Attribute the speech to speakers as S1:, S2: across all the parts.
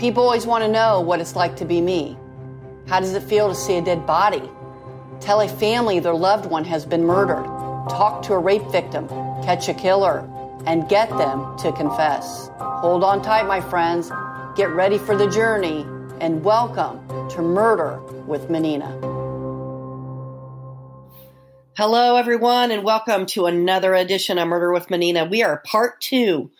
S1: People always want to know what it's like to be me. How does it feel to see a dead body? Tell a family their loved one has been murdered. Talk to a rape victim. Catch a killer. And get them to confess. Hold on tight, my friends. Get ready for the journey. And welcome to Murder with Menina. Hello, everyone, and welcome to another edition of Murder with Menina. We are part two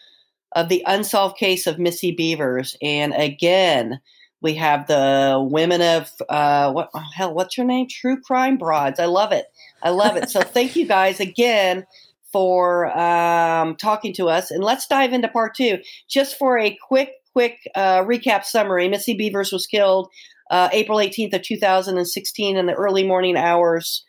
S1: of the unsolved case of Missy Bevers. And again, we have the women of uh, what oh, hell? What's your name? True Crime Broads. I love it. I love it. So thank you guys again for um, talking to us. And let's dive into part two. Just for a quick, quick uh, recap summary: Missy Bevers was killed uh, April 18th of 2016 in the early morning hours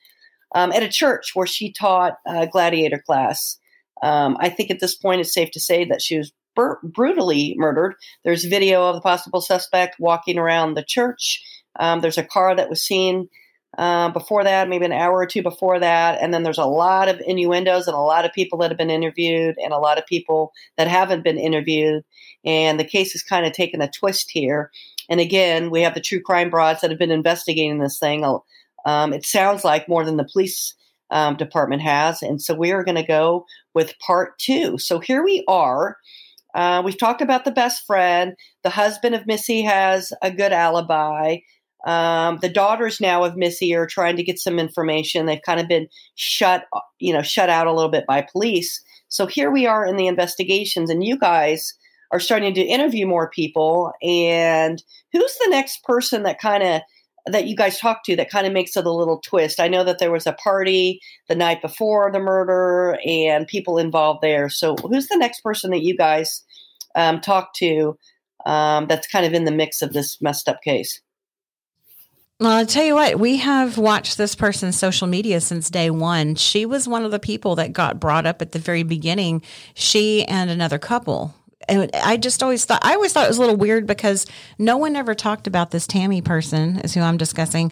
S1: um, at a church where she taught a gladiator class. Um, I think at this point it's safe to say that she was bur- brutally murdered. There's video of the possible suspect walking around the church. Um, there's a car that was seen uh, before that, maybe an hour or two before that. And then there's a lot of innuendos and a lot of people that have been interviewed and a lot of people that haven't been interviewed. And the case has kind of taken a twist here. And again, we have the true crime broads that have been investigating this thing. Um, it sounds like more than the police um, department has. And so we are going to go with part two. So here we are. Uh, we've talked about the best friend. The husband of Missy has a good alibi. Um, the daughters now of Missy are trying to get some information. They've kind of been shut, you know, shut out a little bit by police. So here we are in the investigations, and you guys are starting to interview more people. And who's the next person that kind of that you guys talked to that kind of makes it a little twist. I know that there was a party the night before the murder and people involved there. So, who's the next person that you guys um, talked to um, that's kind of in the mix of this messed up case?
S2: Well, I'll tell you what, we have watched this person's social media since day one. She was one of the people that got brought up at the very beginning. She and another couple and I just always thought I always thought it was a little weird because no one ever talked about this Tammy person, is who I'm discussing,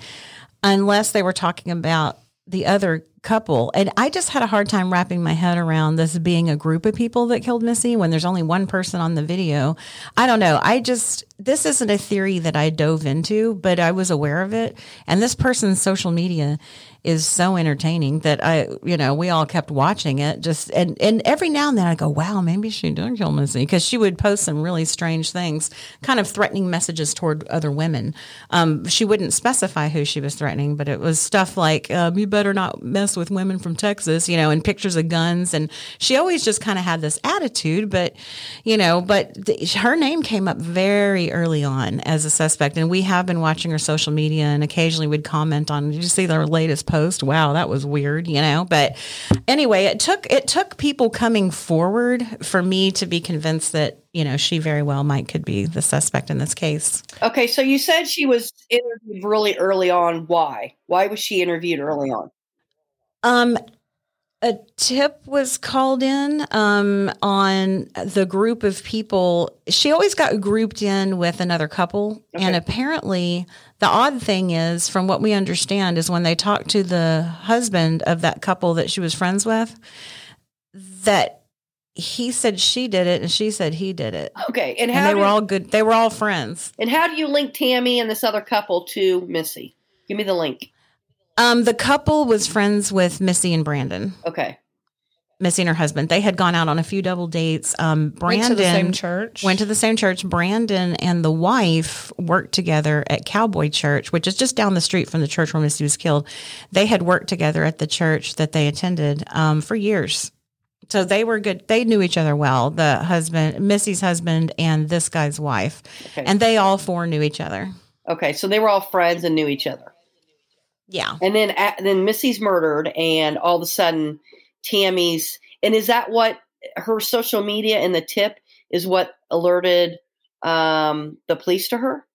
S2: unless they were talking about the other couple. And I just had a hard time wrapping my head around this being a group of people that killed Missy when there's only one person on the video. I don't know. I just, this isn't a theory that I dove into, but I was aware of it. And this person's social media is so entertaining that I, you know, we all kept watching it. Just and and every now and then I go, wow, maybe she did kill Missy because she would post some really strange things, kind of threatening messages toward other women. Um, she wouldn't specify who she was threatening, but it was stuff like, um, "You better not mess with women from Texas," you know, and pictures of guns. And she always just kind of had this attitude, but you know, but th- her name came up very early on as a suspect, and we have been watching her social media, and occasionally we'd comment on, "Did you see their latest?" Post. Wow, that was weird, you know. But anyway, it took it took people coming forward for me to be convinced that you know she very well might could be the suspect in this case.
S1: Okay, so you said she was interviewed really early on. Why? Why was she interviewed early on?
S2: Um, a tip was called in um, on the group of people. She always got grouped in with another couple. Okay. And apparently, the odd thing is, from what we understand, is when they talked to the husband of that couple that she was friends with, that he said she did it and she said he did it.
S1: Okay.
S2: And, and they were all good. They were all friends.
S1: And how do you link Tammy and this other couple to Missy? Give me the link.
S2: Um, the couple was friends with Missy and Brandon.
S1: Okay.
S2: Missy and her husband. They had gone out on a few double dates. Um, Brandon
S3: went to the same church.
S2: Went to the same church. Brandon and the wife worked together at Cowboy Church, which is just down the street from the church where Missy was killed. They had worked together at the church that they attended um, for years. So they were good. They knew each other well. The husband, Missy's husband, and this guy's wife, okay. and they all four knew each other.
S1: Okay, so they were all friends and knew each other.
S2: Yeah.
S1: And then then Missy's murdered, and all of a sudden Tammy's. And is that what her social media and the tip is what alerted um, the police to her?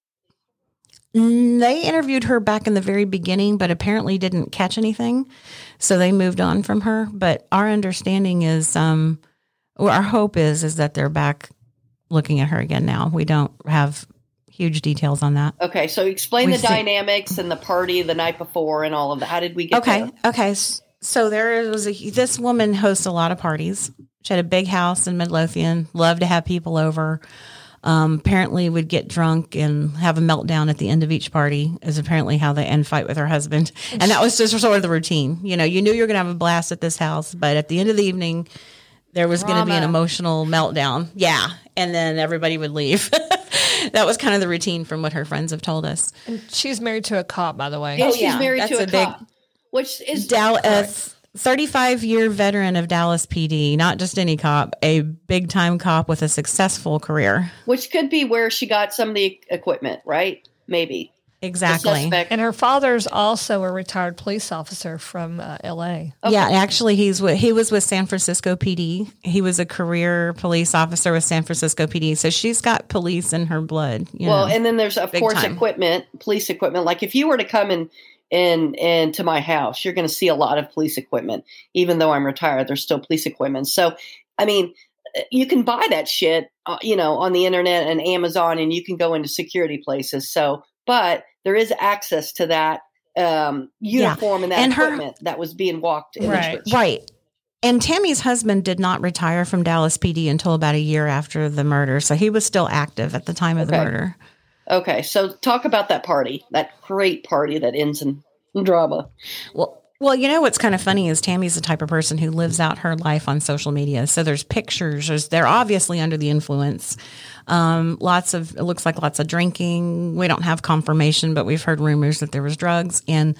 S2: Mm, they interviewed her back in the very beginning, but apparently didn't catch anything, so they moved on from her. But our understanding is, um, our hope is, is that they're back looking at her again. Now we don't have huge details on that.
S1: Okay, so explain We've the seen- dynamics and the party the night before and all of that. How did we get?
S2: Okay,
S1: there?
S2: okay. So there was a this woman hosts a lot of parties. She had a big house in Midlothian. Loved to have people over. Um, apparently, would get drunk and have a meltdown at the end of each party. Is apparently how they end fight with her husband, and that was just sort of the routine. You know, you knew you were going to have a blast at this house, but at the end of the evening, there was going to be an emotional meltdown. Yeah, and then everybody would leave. that was kind of the routine from what her friends have told us.
S3: And she's married to a cop, by the way.
S1: And
S2: Oh,
S1: she's
S2: yeah,
S1: married
S2: that's
S1: to a,
S2: a big-
S1: cop, which is
S2: Dallas. 35 year veteran of Dallas PD, not just any cop, a big time cop with a successful career.
S1: which could be where she got some of the equipment, right? Maybe The
S2: Exactly.
S1: suspect-
S3: And her father's also a retired police officer from uh, L.A.
S2: Yeah, actually, he's with, he was with San Francisco PD. He was a career police officer with San Francisco PD. So she's got police in her blood. You
S1: Well,
S2: know.
S1: and then there's of course
S2: time.
S1: equipment, police equipment. Like if you were to come in in into my house, you're going to see a lot of police equipment. Even though I'm retired, there's still police equipment. So, I mean, uh, you can buy that shit, uh, you know, on the internet and Amazon, and you can go into security places. So, but there is access to that um, uniform and that
S2: And her-
S1: equipment that was being walked in
S3: Right.
S1: the church.
S2: right. And Tammy's husband did not retire from Dallas PD until about a year after the murder. So he was still active at the time of the murder.
S1: Okay, so talk about that party, that great party that ends in drama.
S2: Well, well, you know what's kind of funny is Tammy's the type of person who lives out her life on social media. So there's pictures. There's, they're obviously under the influence. Um, lots of it looks like lots of drinking. We don't have confirmation, but we've heard rumors that there was drugs and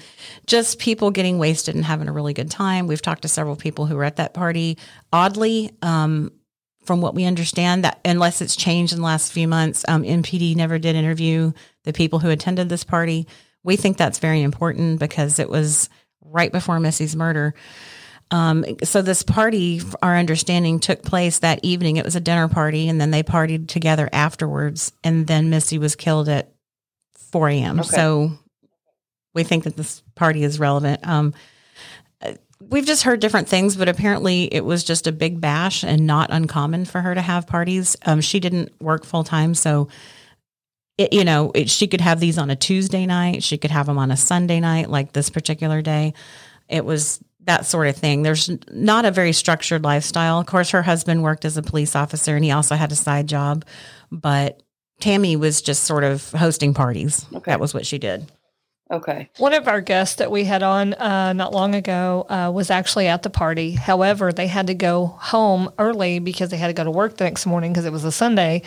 S2: just people getting wasted and having a really good time. We've talked to several people who were at that party. Oddly, um, from what we understand, that unless it's changed in the last few months, um, MPD never did interview the people who attended this party. We think that's very important because it was right before Missy's murder. Um, so this party, our understanding, took place that evening. It was a dinner party, and then they partied together afterwards. And then Missy was killed at 4 a.m.
S1: Okay.
S2: So we think that this party is relevant. Um, we've just heard different things, but apparently it was just a big bash and not uncommon for her to have parties. Um, she didn't work full time, so it, you know it, she could have these on a Tuesday night. She could have them on a Sunday night, like this particular day. It was that sort of thing. There's not a very structured lifestyle. Of course, her husband worked as a police officer, and he also had a side job, but. Tammy was just sort of hosting parties.
S1: Okay.
S2: That was what she did.
S1: Okay,
S3: One of our guests that we had on uh, not long ago uh, was actually at the party. However, they had to go home early because they had to go to work the next morning because it was a Sunday.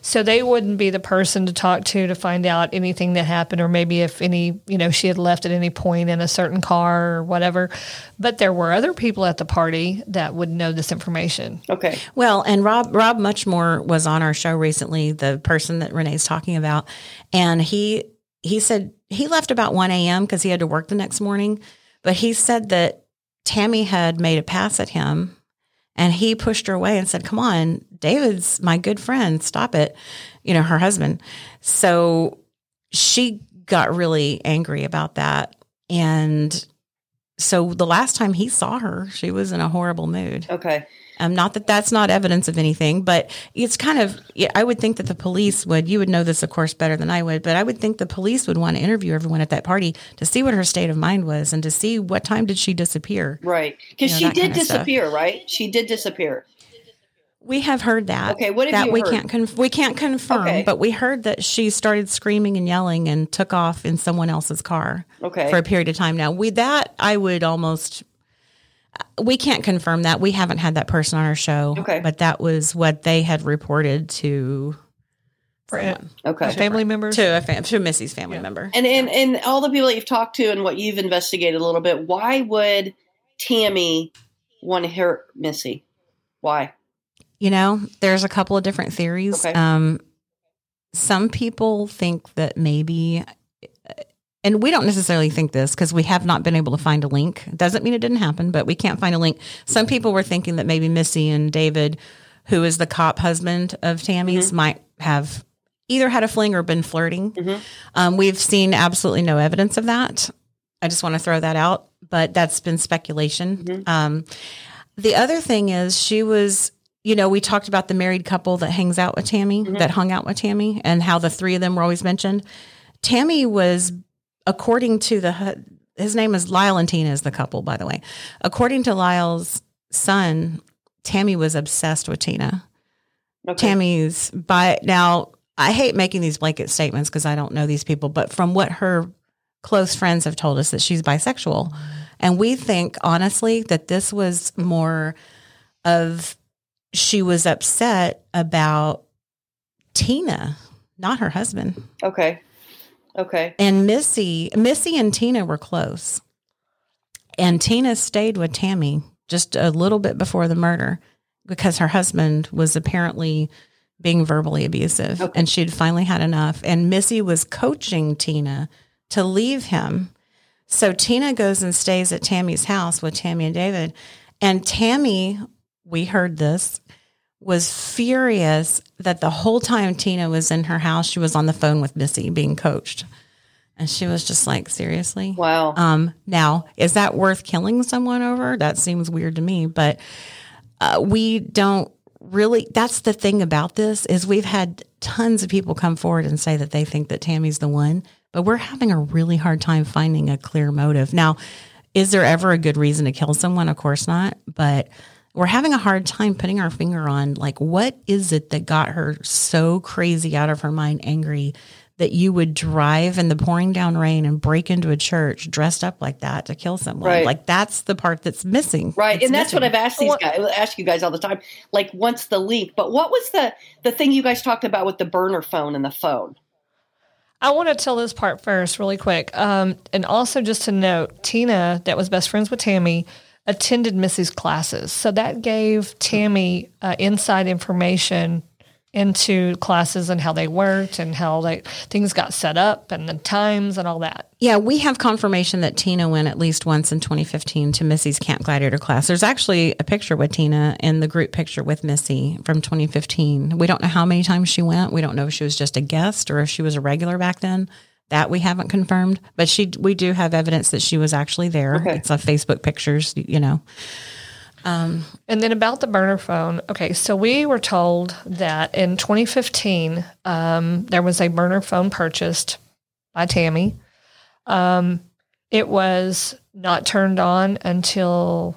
S3: So they wouldn't be the person to talk to to find out anything that happened or maybe if any, you know, she had left at any point in a certain car or whatever. But there were other people at the party that would know this information.
S1: okay,
S2: Well, and Rob Rob Muchmore was on our show recently, the person that Renae's talking about, and he he said he left about one a.m. because he had to work the next morning, but he said that Tammy had made a pass at him, and he pushed her away and said, "Come on, David's my good friend. Stop it," you know, her husband. So she got really angry about that, and so the last time he saw her, she was in a horrible mood.
S1: okay.
S2: Um, not that that's not evidence of anything, but it's kind of, I would think that the police would, you would know this, of course, better than I would, but I would think the police would want to interview everyone at that party to see what her state of mind was and to see what time did she disappear.
S1: Right. Because
S2: You know,
S1: she did
S2: kinda stuff.
S1: disappear, right? She did disappear.
S2: We have heard that.
S1: Okay, what have
S2: that
S1: you
S2: we
S1: heard?
S2: can't conf- we can't confirm,
S1: Okay.
S2: but we heard that she started screaming and yelling and took off in someone else's car
S1: Okay.
S2: for a period of time. Now, with that, I would almost. We can't confirm that. We haven't had that person on our show.
S1: Okay.
S2: But that was what they had reported to
S3: For
S2: someone.
S1: okay.
S3: family member?
S2: to a fam- to Missy's family member.
S1: And, and and all the people that you've talked to and what you've investigated a little bit, why would Tammy want to hurt Missy? Why?
S2: You know, there's a couple of different theories.
S1: Okay.
S2: Um, some people think that maybe, and we don't necessarily think this because we have not been able to find a link. Doesn't mean it didn't happen, but we can't find a link. Some people were thinking that maybe Missy and David, who is the cop husband of Tammy's, might have either had a fling or been flirting.
S1: Mhm.
S2: Um, we've seen absolutely no evidence of that. I just want to throw that out, but that's been speculation.
S1: Mhm.
S2: Um, the other thing is she was, you know, we talked about the married couple that hangs out with Tammy,
S1: Mhm.
S2: that hung out with Tammy, and how the three of them were always mentioned. Tammy was, according to the, his name is Lyle and Tina is the couple, by the way. According to Lyle's son, Tammy was obsessed with Tina.
S1: Okay.
S2: Tammy's by now. I hate making these blanket statements because I don't know these people, but from what her close friends have told us, that she's bisexual, and we think honestly that this was more of she was upset about Tina, not her husband.
S1: Okay. Okay.
S2: And Missy, Missy and Tina were close. And Tina stayed with Tammy just a little bit before the murder because her husband was apparently being verbally abusive
S1: Okay.
S2: and she'd finally had enough. And Missy was coaching Tina to leave him. So Tina goes and stays at Tammy's house with Tammy and David. And Tammy, we heard this, was furious that the whole time Tina was in her house, she was on the phone with Missy being coached. And she was just like, seriously?
S1: Wow.
S2: Um, now, is that worth killing someone over? That seems weird to me, but uh, we don't really. That's the thing about this is we've had tons of people come forward and say that they think that Tammy's the one, but we're having a really hard time finding a clear motive. Now, is there ever a good reason to kill someone? Of course not, but we're having a hard time putting our finger on like what is it that got her so crazy out of her mind, angry that you would drive in the pouring down rain and break into a church dressed up like that to kill someone.
S1: Right.
S2: Like that's the part that's missing.
S1: Right,
S2: It's
S1: and that's what. I've asked these
S3: What-
S1: guys, ask you guys all the time. Like, what's the link? But what was the the thing you guys talked about with the burner phone and the phone?
S3: I want to tell this part first, really quick. Um, and also, just to note, Tina, that was best friends with Tammy, attended Missy's classes. So that gave Tammy uh, inside information into classes and how they worked and how they things got set up and the times and all that.
S2: Yeah, we have confirmation that Tina went at least once in 2015 to Missy's Camp Gladiator class. There's actually a picture with Tina in the group picture with Missy from 2015. We don't know how many times she went. We don't know if she was just a guest or if she was a regular back then. That we haven't confirmed, but she we do have evidence that she was actually there.
S1: Okay.
S2: It's on Facebook pictures, you know.
S3: Um, And then about the burner phone. Okay, so we were told that in 2015, um, there was a burner phone purchased by Tammy. Um, it was not turned on until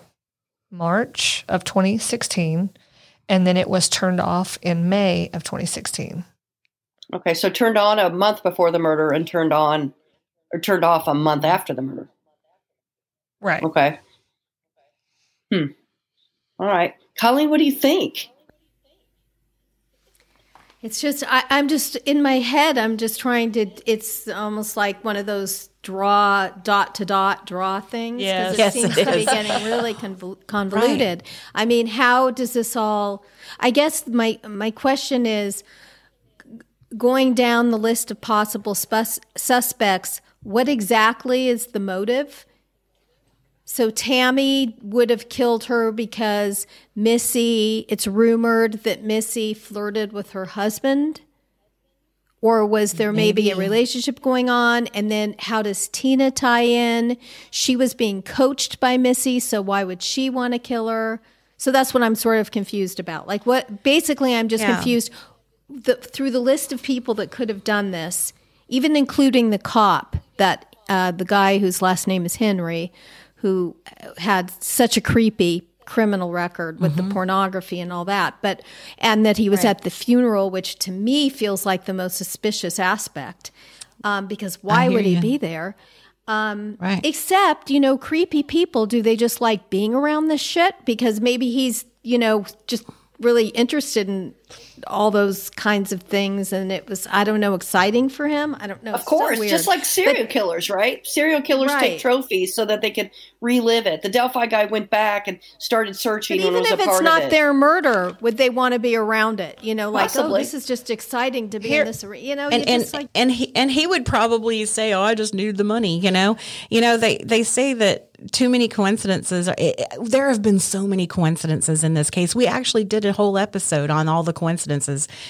S3: March of 2016, and then it was turned off in May of 2016.
S1: Okay, so turned on a month before the murder and turned on or turned off a month after the murder.
S3: Right.
S1: Okay. Hmm. All right, Colleen, what do you think?
S4: It's just I, I'm just in my head. I'm just trying to. It's almost like one of those draw dot to dot draw things. 'cause
S3: Yes.
S4: it
S2: Yes,
S4: seems
S2: it
S4: to be getting really convol- convoluted. I mean, how does this all? I guess my my question is going down the list of possible spus- suspects. What exactly is the motive? So Tammy would have killed her because Missy, it's rumored that Missy flirted with her husband. Or was there maybe, a relationship going on? And then how does Tina tie in? She was being coached by Missy, so why would she want to kill her? So that's what I'm sort of confused about. Like, what basically, I'm just
S2: Yeah.
S4: confused the, through the list of people that could have done this, even including the cop, that uh, the guy whose last name is Henry, who had such a creepy criminal record with the pornography and all that but and that he was at the funeral which to me feels like the most suspicious aspect um, because why would he
S2: you.
S4: be there
S2: Right.
S4: Except, you know, creepy people, do they just like being around this shit? Because maybe he's, you know, just really interested in all those kinds of things. And it was, I don't know, exciting for him. I don't know.
S1: Of
S4: It's so
S1: course, just like serial killers, right? Serial killers take trophies so that they could relive it. The Delphi guy went back and started searching
S4: But even
S1: was
S4: if it's not
S1: it.
S4: their murder, would they want to be around it? You know, like, oh,
S1: Possibly.
S4: oh, this is just exciting to be
S3: Here-
S4: in this. arena. You know,
S2: and and
S4: just like,
S2: and he and he would probably say, "Oh, I just needed the money." You know, you know they they say that too many coincidences. Are, it, there have been so many coincidences in this case. We actually did a whole episode on all the coincidences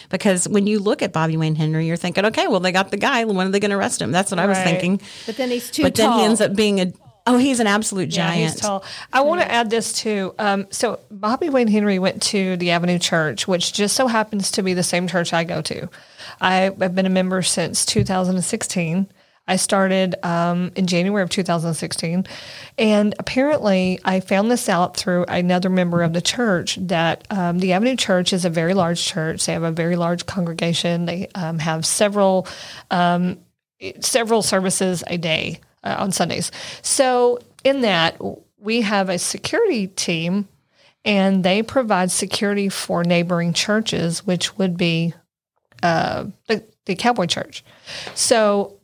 S2: because when you look at Bobby Wayne Henry, you're thinking, "Okay, well they got the guy. When are they going to arrest him?" That's what I was thinking.
S4: but then he's too
S2: But
S4: tall.
S2: then he ends up being a oh, he's an absolute
S3: Yeah,
S2: giant.
S3: he's tall. I want to add this too. Um, so Bobby Wayne Henry went to the Avenue Church, which just so happens to be the same church I go to. I have been a member since 2016. I started um, in January of 2016. And apparently, I found this out through another member of the church that um, the Avenue Church is a very large church. They have a very large congregation. They um, have several um, several services a day uh, on Sundays. So, in that, we have a security team and they provide security for neighboring churches, which would be uh, the, the Cowboy Church. So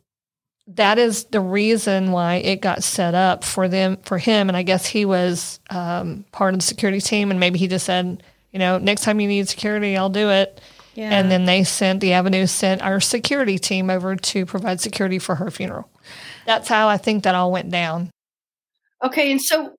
S3: that is the reason why it got set up for them for him. And i guess he was um, part of the security team. And maybe he just said you know next time you need security i'll do it. Yeah. and then they sent the avenue sent our security team over to provide security for her funeral. That's how i think that all went down.
S1: Okay and so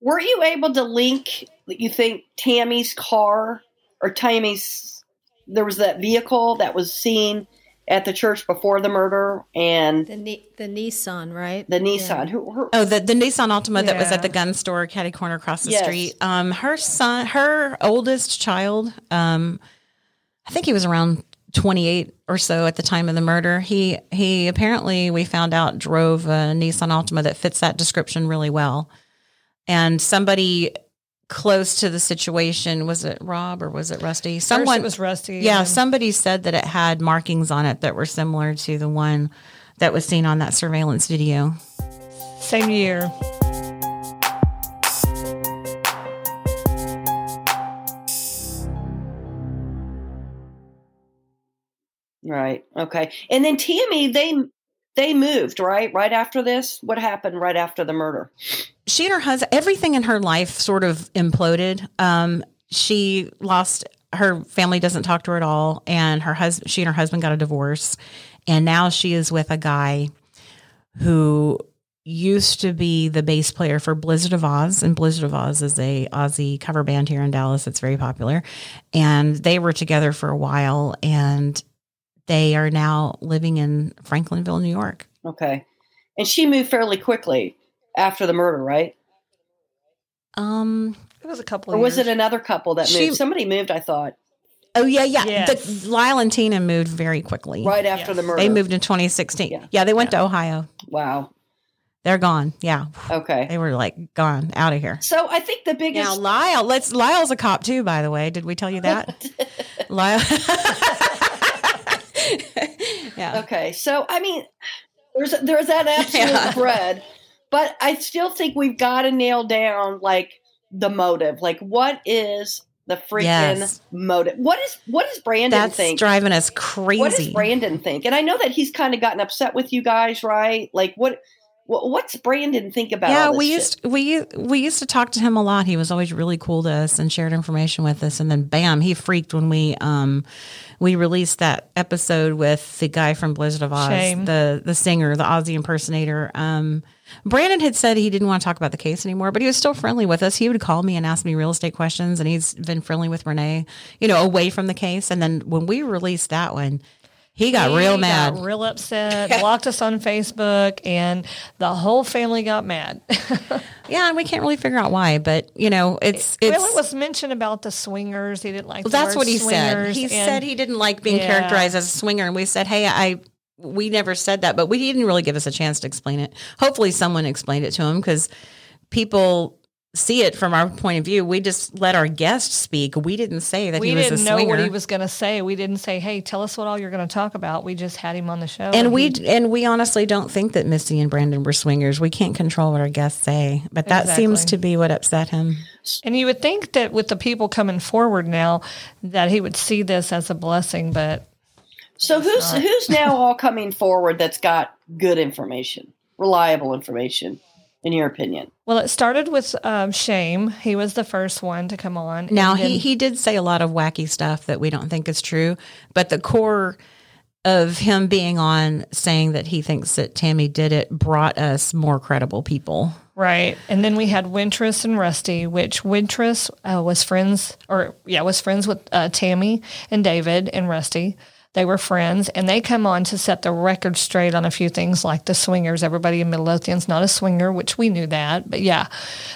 S1: were you able to link you think tammy's car or tammy's there was that vehicle that was seen at the church before the murder and
S4: the the Nissan, right?
S1: The Nissan. Yeah. Who,
S2: who, oh, the the Nissan Altima yeah. that was at the gun store, caddy corner across the yes. street. Um, her son, her oldest child, um, I think he was around 28 or so at the time of the murder. He he apparently we found out drove a Nissan Altima that fits that description really well. And somebody close to the situation. Was it Rob or was it Rusty?
S3: Someone First it was Rusty.
S2: Yeah, somebody said that it had markings on it that were similar to the one that was seen on that surveillance video.
S3: Same year.
S1: Right. Okay. And then Tammy, they they moved, right? Right after this? What happened right after the murder?
S2: She and her husband, everything in her life sort of imploded. Um, she lost her family doesn't talk to her at all and her husband she and her husband got a divorce and now she is with a guy who used to be the bass player for Blizzard of Ozz, and Blizzard of Ozz is a Ozzy cover band here in Dallas. It's very popular, and they were together for a while. And they are now living in Franklinville, New York.
S1: Okay. And she moved fairly quickly after the murder, right?
S2: Um,
S3: it was a couple.
S1: Or was years. it another couple that she, moved? Somebody moved, I thought.
S2: Oh yeah, yeah. Yes. The, Lyle and Tina moved very quickly.
S1: Right after yes. the murder.
S2: They moved in 2016. Yeah, yeah they went yeah. to Ohio.
S1: Wow.
S2: They're gone. Yeah.
S1: Okay.
S2: They were like gone out of here.
S1: So I think the biggest
S2: now Lyle. Let's Lyle's a cop too. By the way, did we tell you that? Lyle.
S1: yeah. Okay. So I mean, there's there's that absolute yeah. thread, but I still think we've got to nail down like the motive. Like, what is the freaking yes. motive? What is what does Brandon
S2: That's
S1: think?
S2: driving us crazy.
S1: What does Brandon think? And I know that he's kind of gotten upset with you guys, right? Like, what what's Brandon think about?
S2: Yeah, we
S1: shit?
S2: used we we used to talk to him a lot. He was always really cool to us and shared information with us. And then, bam, he freaked when we um we released that episode with the guy from Blizzard of Ozz, Shame. the the singer, the Ozzy impersonator. Um, Brandon had said he didn't want to talk about the case anymore, but he was still friendly with us. He would call me and ask me real estate questions, and he's been friendly with Renae, you know, away from the case. And then when we released that one, he got he real mad,
S3: got real upset, blocked us on Facebook, and the whole family got mad.
S2: yeah, and we can't really figure out why, but you know, it's it's.
S3: Well, it was mentioned about the swingers. He didn't like.
S2: Well, that's what he
S3: said.
S2: He said he didn't like being yeah. characterized as a swinger, and we said, "Hey, I." We never said that, but we didn't really give us a chance to explain it. Hopefully, someone explained it to him because people see it from our point of view. We just let our guest speak. We didn't say that
S3: we
S2: he
S3: was
S2: didn't
S3: know what he was going to say. We didn't say, "Hey, tell us what all you're going to talk about." We just had him on the show,
S2: and, and we he, and we honestly don't think that Missy and Brandon were swingers. We can't control what our guests say, but that exactly. seems to be what upset him.
S3: And you would think that with the people coming forward now, that he would see this as a blessing, but
S1: so who's not. who's now all coming forward that's got good information, reliable information? In your opinion?
S3: Well, it started with um, Shame. He was the first one to come on.
S2: Now, then- he, he did say a lot of wacky stuff that we don't think is true, but the core of him being on saying that he thinks that Tammy did it brought us more credible people.
S3: Right. And then we had Wintress and Rusty, which Wintress uh, was friends, or yeah, was friends with uh, Tammy and David and Rusty. They were friends, and they come on to set the record straight on a few things like the swingers. Everybody in Midlothian's not a swinger, which we knew that, but yeah,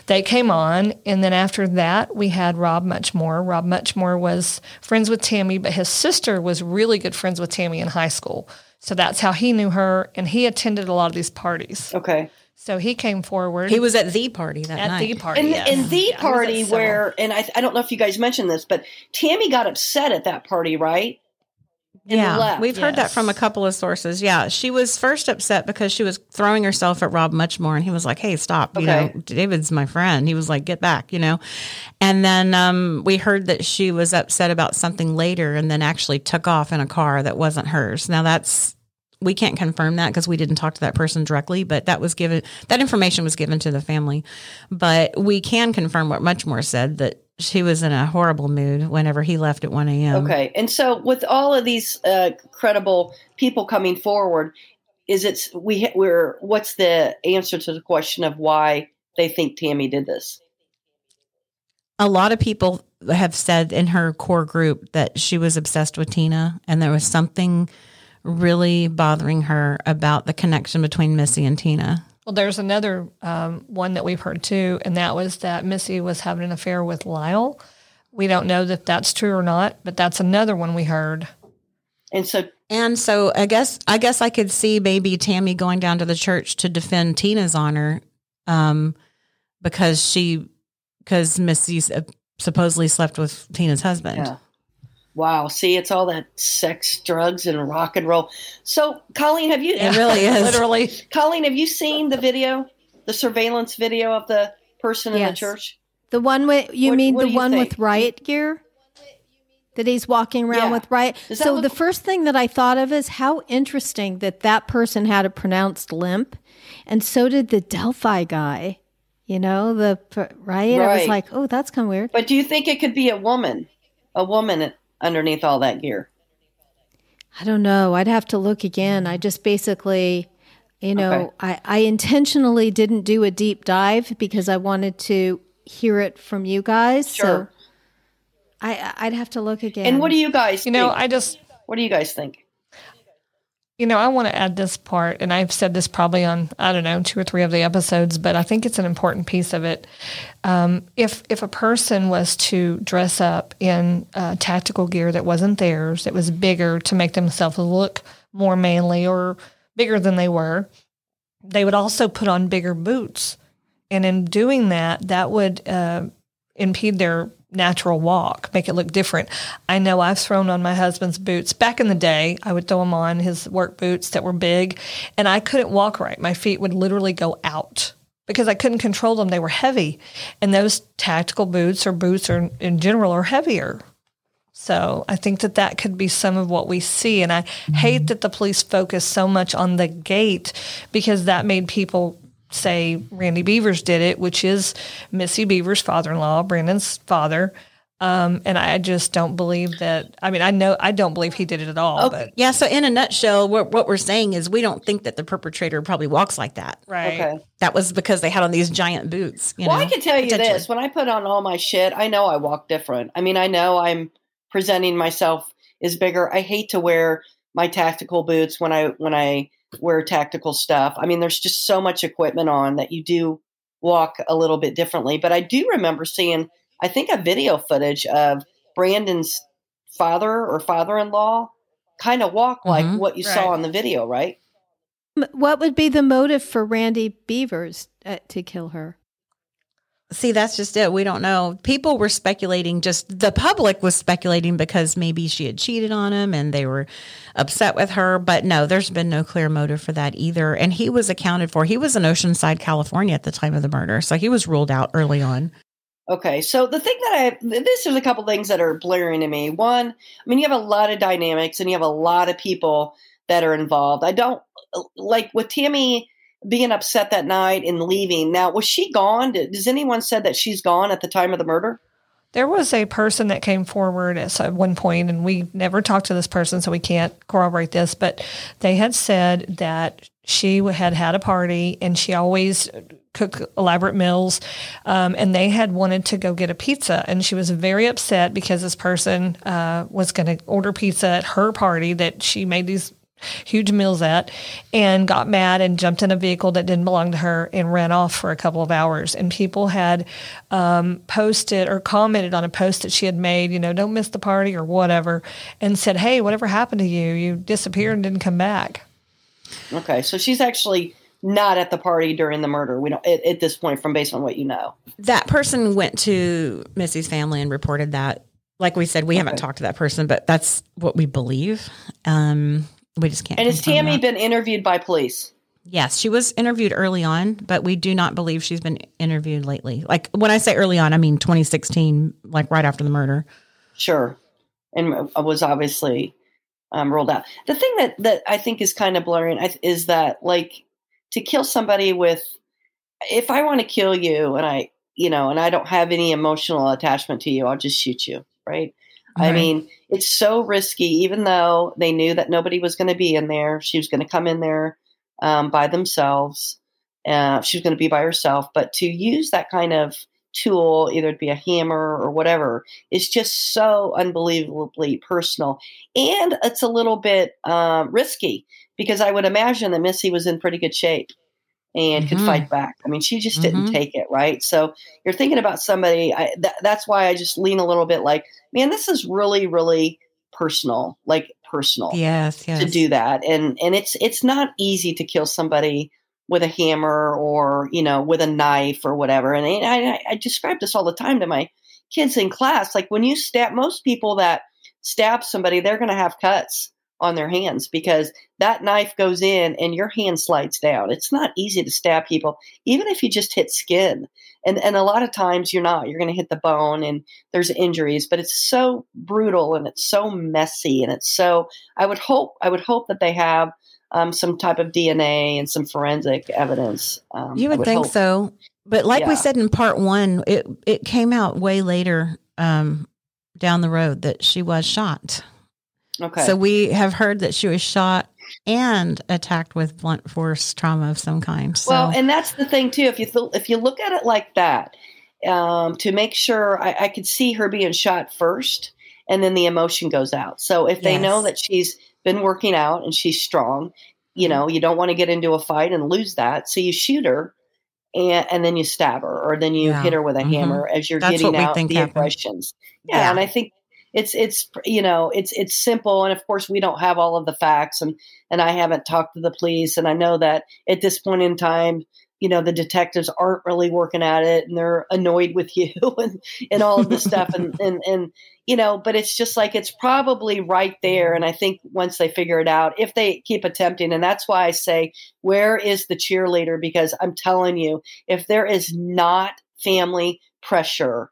S3: they came on. And then after that, we had Rob Muchmore. Rob Muchmore was friends with Tammy, but his sister was really good friends with Tammy in high school. So that's how he knew her, and he attended a lot of these parties.
S1: Okay.
S3: So he came forward.
S2: He was at the party that
S3: at
S2: night.
S3: the party.
S1: And,
S3: yes.
S1: and the
S3: Yeah, he was at
S1: party where, and I, I don't know if you guys mentioned this, but Tammy got upset at that party, right? And
S2: yeah,
S1: left.
S2: we've heard that from a couple of sources. Yeah, she was first upset because she was throwing herself at Rob Muchmore, and he was like, "Hey, stop! You know, David's my friend." He was like, "Get back!" You know. And then um, we heard that she was upset about something later, and then actually took off in a car that wasn't hers. Now that's we can't confirm that because we didn't talk to that person directly, but that was given that information was given to the family. But we can confirm what Muchmore said that she was in a horrible mood whenever he left at one a.m.
S1: Okay. And so with all of these uh, credible people coming forward, is it we we're what's the answer to the question of why they think Tammy did this?
S2: a lot of people have said in her core group that she was obsessed with Tina and there was something really bothering her about the connection between Missy and Tina.
S3: Well, there's another um, one that we've heard too, and that was that Missy was having an affair with Lyle. We don't know that that's true or not, but that's another one we heard.
S1: And so
S2: And so I guess I guess I could see maybe Tammy going down to the church to defend Tina's honor um, because she because Missy uh, supposedly slept with Tina's husband.
S1: Yeah. Wow. See, it's all that sex, drugs, and rock and roll. So, Colleen, have you?
S2: It really is.
S3: Literally.
S1: Colleen, have you seen the video, the surveillance video of the person in the church?
S4: The one with you
S1: What-
S4: mean
S1: what
S4: the one
S1: think?
S4: with riot gear? That he's walking around
S1: Yeah.
S4: with riot. So
S1: look-
S4: the first thing that I thought of is how interesting that that person had a pronounced limp, and so did the Delphi guy. You know the pr- right? I was like, oh, that's kind of weird.
S1: But do you think it could be a woman, a woman underneath all that gear?
S4: I don't know. I'd have to look again. I just basically, you know,
S1: Okay.
S4: I, I intentionally didn't do a deep dive because I wanted to hear it from you guys.
S1: Sure.
S4: So I, I'd have to look again.
S1: And what do you guys?
S3: You know. I just
S1: what do you guys think?
S3: You know, I want to add this part, and I've said this probably on I don't know two or three of the episodes, but I think it's an important piece of it. Um, if if a person was to dress up in uh, tactical gear that wasn't theirs, that was bigger to make themselves look more manly or bigger than they were, they would also put on bigger boots, and in doing that, that would uh, impede their natural walk, make it look different. I know I've thrown on my husband's boots. Back in the day, I would throw them on his work boots that were big, and I couldn't walk right. My feet would literally go out because I couldn't control them. They were heavy. And those tactical boots or boots are in general are heavier. So I think that that could be some of what we see. And I hate that the police focus so much on the gate because that made people say Randy Bevers did it, which is Missy Bevers' father-in-law, Brandon's father. Um, and I just don't believe that. I mean, I know I don't believe he did it at all.
S1: Okay.
S3: But
S2: Yeah, so in a nutshell, what, what we're saying is we don't think that the perpetrator probably walks like that.
S3: right,
S1: Okay.
S2: That was because they had on these giant boots. You
S1: well,
S2: know,
S1: I can tell you this: when I put on all my shit, I know I walk different. I mean, I know I'm presenting myself is bigger. I hate to wear my tactical boots when I when I wear tactical stuff. I mean, there's just so much equipment on that you do walk a little bit differently. But I do remember seeing, I think, a video footage of Brandon's father or father-in-law kind of walk like
S2: Mhm.
S1: what you
S3: Right.
S1: saw on the video, right?
S4: What would be the motive for Randy Bevers uh, to kill her?
S2: See, that's just it. We don't know. People were speculating, just the public was speculating because maybe she had cheated on him and they were upset with her. But no, there's been no clear motive for that either. And he was accounted for. He was in Oceanside, California at the time of the murder. So he was ruled out early on.
S1: Okay, so the thing that I this is a couple things that are blaring to me. One, I mean, you have a lot of dynamics and you have a lot of people that are involved. I don't like with Tammy being upset that night and leaving. Now, was she gone? Does anyone said that she's gone at the time of the murder?
S3: There was a person that came forward at one point, and we never talked to this person, so we can't corroborate this. But they had said that she had had a party, and she always cooked elaborate meals, um, and they had wanted to go get a pizza, and she was very upset because this person uh, was going to order pizza at her party that she made these huge meals at, and got mad and jumped in a vehicle that didn't belong to her and ran off for a couple of hours. And people had um, posted or commented on a post that she had made, you know, don't miss the party or whatever, and said, hey, whatever happened to you? You disappeared and didn't come back.
S1: Okay, so she's actually not at the party during the murder. We don't at, at this point, from based on what you know.
S2: That person went to Missy's family and reported that. Like we said, we okay. haven't talked to that person, but that's what we believe. Um, we just can't.
S1: And has Tammy that. been interviewed by police?
S2: Yes, she was interviewed early on, but we do not believe she's been interviewed lately. Like when I say early on, I mean 2016, like right after the murder.
S1: Sure, and was obviously um, rolled out. The thing that that I think is kind of blurring is that like to kill somebody with, if I want to kill you and I, you know, and I don't have any emotional attachment to you, I'll just shoot you, right? Right. I mean, it's so risky, even though they knew that nobody was going to be in there. She was going to come in there um, by themselves. Uh, she was going to be by herself. But to use that kind of tool, either to be a hammer or whatever, is just so unbelievably personal. And it's a little bit uh, risky because I would imagine that Missy was in pretty good shape and mm-hmm. could fight back. I mean, she just didn't mm-hmm. take it, right? So you're thinking about somebody. I, th- that's why I just lean a little bit like, man, this is really, really personal, like personal.
S2: Yes, yes.
S1: To do that, and and it's it's not easy to kill somebody with a hammer or you know with a knife or whatever. And I, I describe this all the time to my kids in class. Like when you stab, most people that stab somebody, they're going to have cuts on their hands because that knife goes in and your hand slides down. It's not easy to stab people, even if you just hit skin. And and a lot of times you're not. You're going to hit the bone and there's injuries, but it's so brutal and it's so messy and it's so. I would hope I would hope that they have um, some type of DNA and some forensic evidence. Um,
S2: you would, would think hope. so, but like yeah. we said in part one, it it came out way later um, down the road that she was shot.
S1: Okay.
S2: So we have heard that she was shot and attacked with blunt force trauma of some kind. So.
S1: Well, and that's the thing too. If you th- if you look at it like that, um, to make sure I, I could see her being shot first, and then the emotion goes out. So if they yes. know that she's been working out and she's strong, you know, you don't want to get into a fight and lose that. So you shoot her. And, and then you stab her, or then you yeah. hit her with a mm-hmm. hammer as you're That's getting out the happened. aggressions. Yeah, yeah, and I think it's it's you know it's it's simple. And of course we don't have all of the facts and and I haven't talked to the police. And I know that at this point in time you know the detectives aren't really working at it and they're annoyed with you and and all of this stuff. And and and you know but it's just like it's probably right there. And I think once they figure it out if they keep attempting and that's why I say where is the cheerleader? Because I'm telling you if there is not family pressure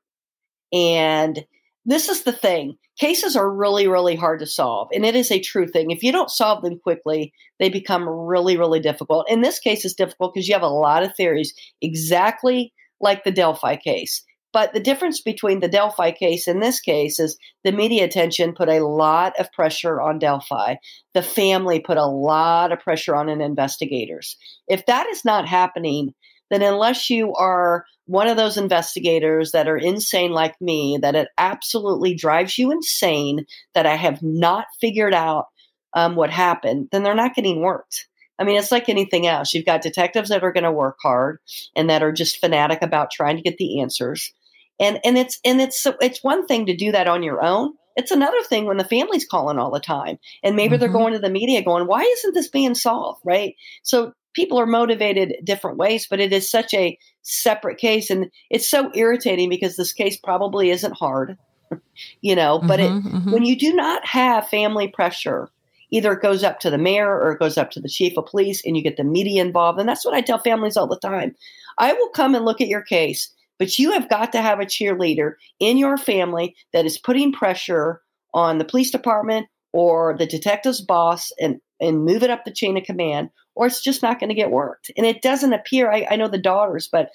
S1: and this is the thing cases are really really hard to solve and it is a true thing. If you don't solve them quickly they become really really difficult. In this case it's difficult because you have a lot of theories exactly like the delphi case. But the difference between the delphi case and this case is the media attention put a lot of pressure on delphi. The family put a lot of pressure on an investigators. If that is not happening then unless you are one of those investigators that are insane like me, that it absolutely drives you insane, that I have not figured out um, what happened, then they're not getting worked. I mean, it's like anything else. You've got detectives that are going to work hard and that are just fanatic about trying to get the answers. And and it's and it's it's one thing to do that on your own. It's another thing when the family's calling all the time and maybe mm-hmm. they're going to the media going, "Why isn't this being solved?" Right? So people are motivated different ways, but it is such a separate case. And it's so irritating because this case probably isn't hard, you know, but mm-hmm, it, mm-hmm. when you do not have family pressure, either it goes up to the mayor or it goes up to the chief of police and you get the media involved. And that's what I tell families all the time. I will come and look at your case, but you have got to have a cheerleader in your family that is putting pressure on the police department or the detective's boss and and move it up the chain of command, or it's just not going to get worked. And it doesn't appear, I, I know the daughters, but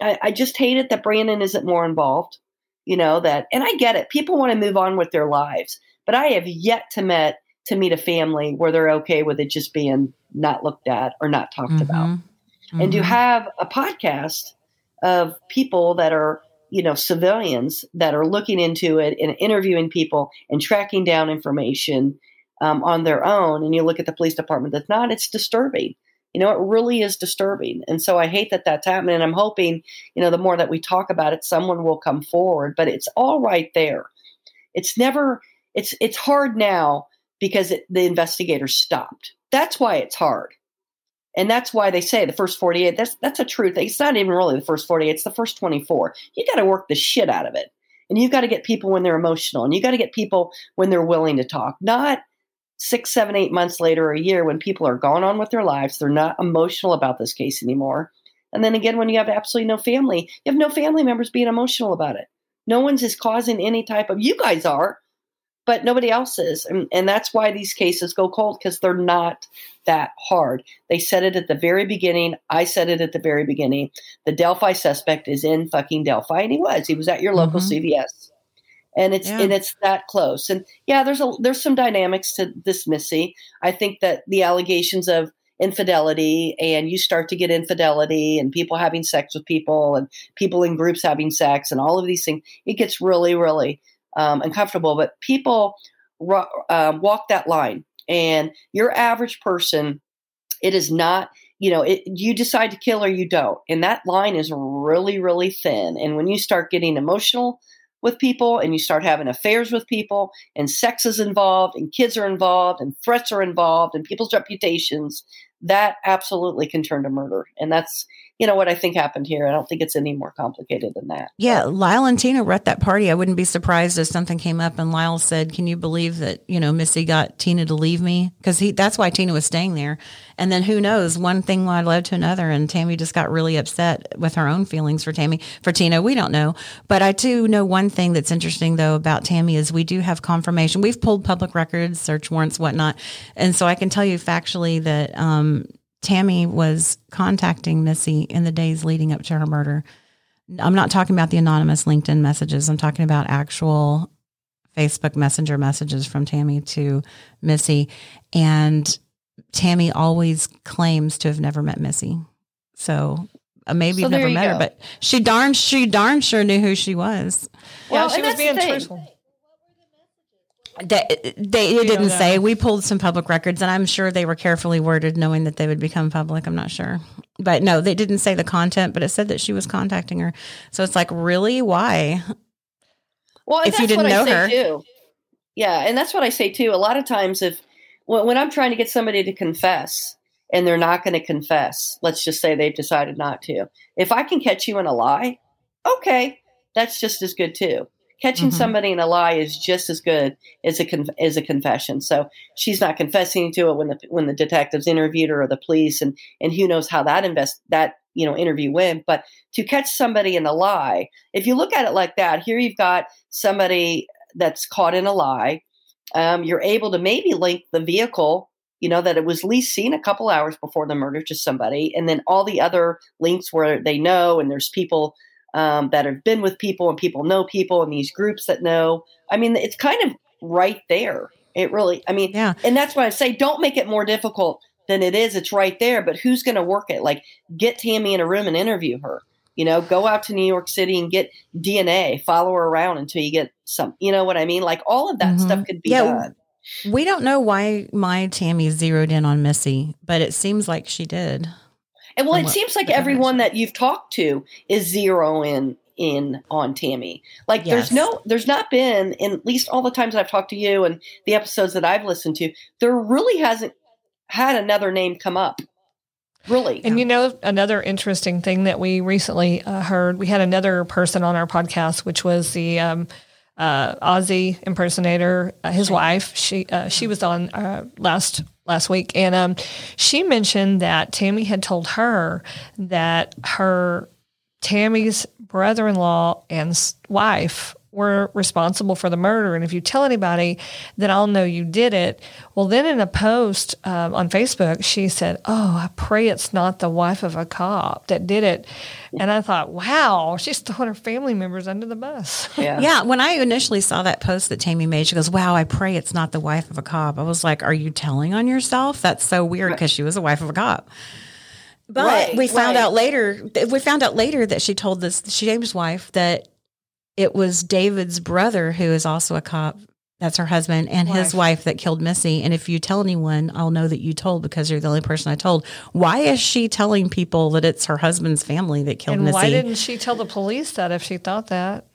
S1: I, I, just hate it that Brandon isn't more involved. You know, that, and I get it. People want to move on with their lives, but I have yet to met to meet a family where they're okay with it just being not looked at or not talked mm-hmm. about. Mm-hmm. And to have a podcast of people that are, you know, civilians that are looking into it and interviewing people and tracking down information um, on their own, and you look at the police department that's not, it's disturbing. You know, it really is disturbing. And so I hate that that's happening. And I'm hoping, you know, the more that we talk about it, someone will come forward. But it's all right there. It's never, it's it's hard now because it, the investigators stopped. That's why it's hard. And that's why they say the first 48, that's that's a truth. It's not even really the first 48, it's the first 24. You got to work the shit out of it. And you got to get people when they're emotional and you got to get people when they're willing to talk, not six, seven, eight months later or a year when people are gone on with their lives. They're not emotional about this case anymore. And then again, when you have absolutely no family, you have no family members being emotional about it. No one's is causing any type of, you guys are, but nobody else is. And, and that's why these cases go cold because they're not that hard. They said it at the very beginning. I said it at the very beginning. The Delphi suspect is in fucking Delphi, and he was. He was at your local mm-hmm. CVS and it's yeah. and it's that close. And yeah, there's a there's some dynamics to this Missy. I think that the allegations of infidelity and you start to get infidelity and people having sex with people and people in groups having sex and all of these things, it gets really really um, uncomfortable. But people uh, walk that line, and your average person, it is not you know, it, you decide to kill or you don't. And that line is really, really thin. And when you start getting emotional with people and you start having affairs with people and sex is involved and kids are involved and threats are involved and people's reputations that absolutely can turn to murder. And that's, you know, what I think happened here. I don't think it's any more complicated than that.
S2: Yeah. Lyle and Tina were at that party. I wouldn't be surprised if something came up and Lyle said, Can you believe that, you know, Missy got Tina to leave me? Because he that's why Tina was staying there. And then who knows, one thing led to another. And Tammy just got really upset with her own feelings for Tammy, for Tina. We don't know. But I do know one thing that's interesting though about Tammy is we do have confirmation. We've pulled public records, search warrants, whatnot. And so I can tell you factually that um, Tammy was contacting Missy in the days leading up to her murder. I'm not talking about the anonymous LinkedIn messages. I'm talking about actual Facebook Messenger messages from Tammy to Missy. And Tammy always claims to have never met Missy. So uh, maybe so never met go. her, but she darn she darn sure knew who she was.
S3: Well, yeah, she was being truthful.
S2: They, they it didn't say. We pulled some public records, and I'm sure they were carefully worded, knowing that they would become public. I'm not sure, but no, they didn't say the content, but it said that she was contacting her. So it's like, really, why?
S1: Well, if you didn't know her, too. yeah, and that's what I say too. A lot of times, if when I'm trying to get somebody to confess and they're not going to confess, let's just say they've decided not to. If I can catch you in a lie, okay, that's just as good too catching mm-hmm. somebody in a lie is just as good as a conf- as a confession. So she's not confessing to it when the when the detectives interviewed her or the police, and and who knows how that invest that you know interview went. But to catch somebody in a lie, if you look at it like that, here you've got somebody that's caught in a lie. Um, you're able to maybe link the vehicle you know, that it was least seen a couple hours before the murder to somebody, and then all the other links where they know and there's people um, that have been with people and people know people and these groups that know. I mean, it's kind of right there. It really, I mean, yeah. And that's why I say don't make it more difficult than it is. It's right there. But who's going to work it? Like, get Tammy in a room and interview her. You know, go out to New York City and get DNA, follow her around until you get some, you know what I mean? Like, all of that mm-hmm. stuff could be yeah, done.
S2: We don't know why my Tammy zeroed in on Missy, but it seems like she did.
S1: And well, it seems like everyone that you've talked to is zeroing in on Tammy. Like yes. there's no there's not been in at least all the times I've talked to you and the episodes that I've listened to, there really hasn't had another name come up. Really.
S3: And you know another interesting thing that we recently uh, heard, we had another person on our podcast which was the um, uh, Ozzy impersonator, uh, his wife. She uh, she was on uh, last last week, and um, she mentioned that Tammy had told her that her Tammy's brother-in-law and wife were responsible for the murder. And if you tell anybody, then I'll know you did it. Well, then in a post um, on Facebook, she said, Oh, I pray it's not the wife of a cop that did it. And I thought, wow, she's throwing her family members under the bus.
S2: Yeah. yeah. When I initially saw that post that Tammy made, she goes, Wow, I pray it's not the wife of a cop. I was like, Are you telling on yourself? That's so weird because she was a wife of a cop. But right, we found right. out later. We found out later that she told this James' wife that it was David's brother who is also a cop That's her husband and his wife that killed Missy. And if you tell anyone, I'll know that you told because you're the only person I told. Why is she telling people that it's her husband's family that killed
S3: And
S2: Missy?
S3: why didn't she tell the police that if she thought that?